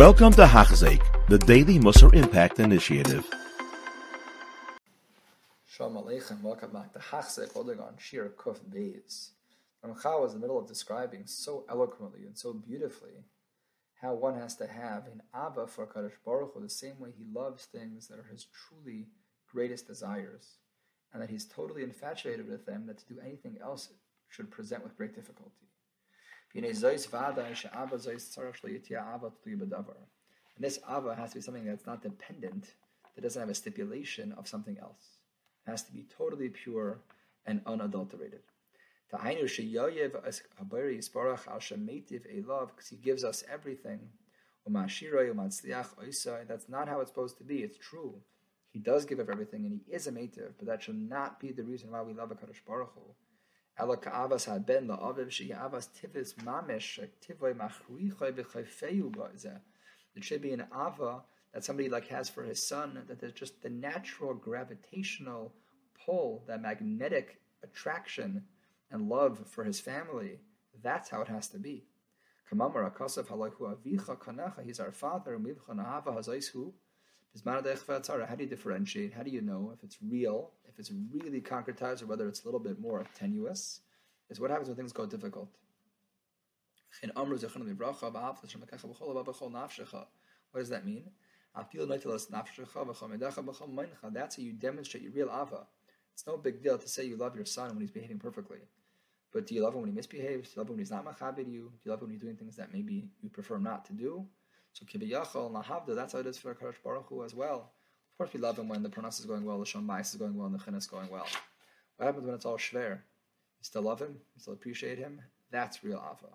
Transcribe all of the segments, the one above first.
Welcome to Hachzik, the Daily Musar Impact Initiative. Shalom Aleichem, welcome back to Hachzik, holding on Shiur Kuf Beis. Ramchal was in the middle of describing so eloquently and so beautifully how one has to have an Ava for Kadosh Baruch Hu the same way he loves things that are his truly greatest desires, and that he's totally infatuated with them, that to do anything else should present with great difficulty. And this Ava has to be something that's not dependent, that doesn't have a stipulation of something else. It has to be totally pure and unadulterated. Because he gives us everything. That's not how it's supposed to be. It's true. He does give us everything, and he is a meitiv, but that should not be the reason why we love a Kadosh Baruch Hu. It should be an ava that somebody like has for his son, that there's just the natural gravitational pull, that magnetic attraction and love for his family. That's how it has to be. He's our father. How do you differentiate? How do you know if it's real, if it's really concretized, or whether it's a little bit more tenuous? Is what happens when things go difficult. What does that mean? That's how you demonstrate your real ava. It's no big deal to say you love your son when he's behaving perfectly. But do you love him when he misbehaves? Do you love him when he's not machabed you? Do you love him when he's doing things that maybe you prefer not to do? So kibiyachol nahavda, that's how it is for Kadosh Baruch Hu as well. Of course, we love him when the parnassa is going well, the shomais is going well, and the chin is going well. What happens when it's all shver? You still love him, you still appreciate him. That's real ava.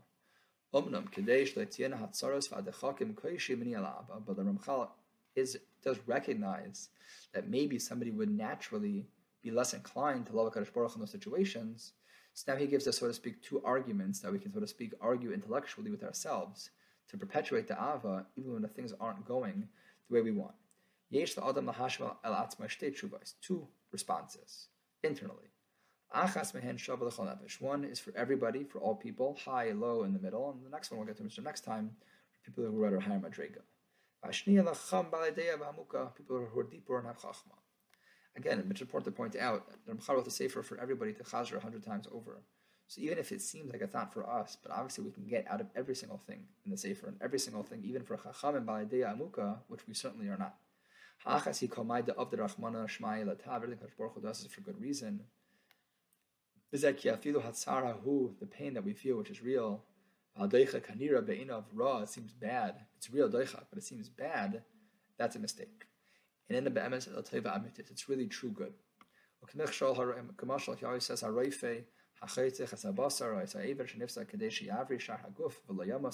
Umnam kadesh le'tien hatzaros v'adechakim koishim alaba. But the Ramchal is does recognize that maybe somebody would naturally be less inclined to love Kadosh Baruch Hu in those situations. So now he gives us, so to speak, two arguments that we can, so to speak, argue intellectually with ourselves to perpetuate the Ava even when the things aren't going the way we want. Yesh Adam Two responses internally. One is for everybody, for all people, high, low, in the middle, and the next one we'll get to Mr. next time, for people who are at higher madrega. People who are deeper and have chachma. Again, it's important to point out that Ramchal wrote the Sefer for everybody to chazer a hundred times over. So even if it seems like it's not for us, but obviously we can get out of every single thing in the Sefer, and every single thing, even for Chacham and Baladeya Amuka, which we certainly are not. Ha'achas hi komayda of the Rachmana Shmai Latav, everything Baruch Hu does is for good reason. The pain that we feel, which is real, kanira ra, it seems bad. It's real doicha, but it seems bad. That's a mistake. And in the be'emes it's really true good. He always says,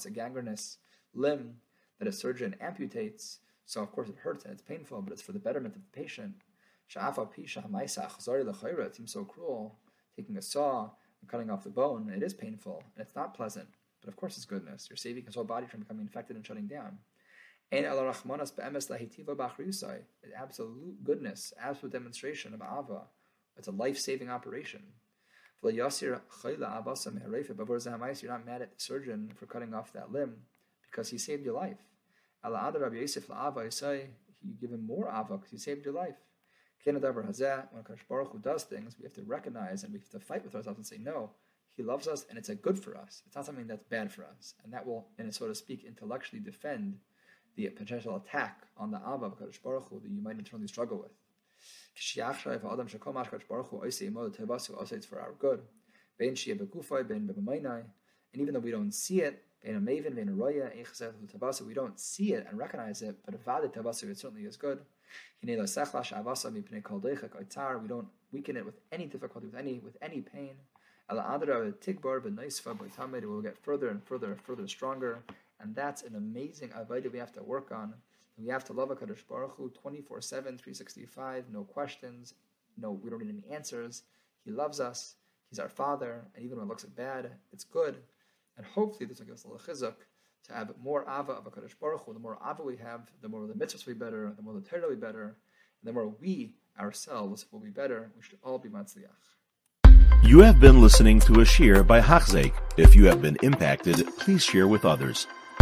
a gangrenous limb that a surgeon amputates. So of course it hurts and it's painful, but it's for the betterment of the patient. It seems so cruel, taking a saw and cutting off the bone. It is painful and it's not pleasant, but of course it's goodness. You're saving his whole body from becoming infected and shutting down. Absolute goodness, absolute demonstration of Ava. It's a life-saving operation. You're not mad at the surgeon for cutting off that limb because he saved your life. You give him more ava because he saved your life. When Kadosh Baruch Hu does things, we have to recognize and we have to fight with ourselves and say, no, he loves us and it's a good for us. It's not something that's bad for us. And that will, in a so to speak, intellectually defend the potential attack on the ava of Baruch Hu that you might internally struggle with. For our good. And even though we don't see it, we don't see it and recognize it, but it certainly is good. We don't weaken it with any difficulty, with any with any pain. It will get further and further and further stronger. And that's an amazing avodah we have to work on. We have to love HaKadosh Baruch Hu 24 7, 365, no questions, no, we don't need any answers. He loves us, He's our Father, and even when it looks bad, it's good. And hopefully, this will give us a little chizuk to have more ava of HaKadosh Baruch Hu. The more ava we have, the more the mitzvahs will be better, the more the Torah will be better, and the more we ourselves will be better. We should all be matzliach. You have been listening to a shiur by Hachzeik. If you have been impacted, please share with others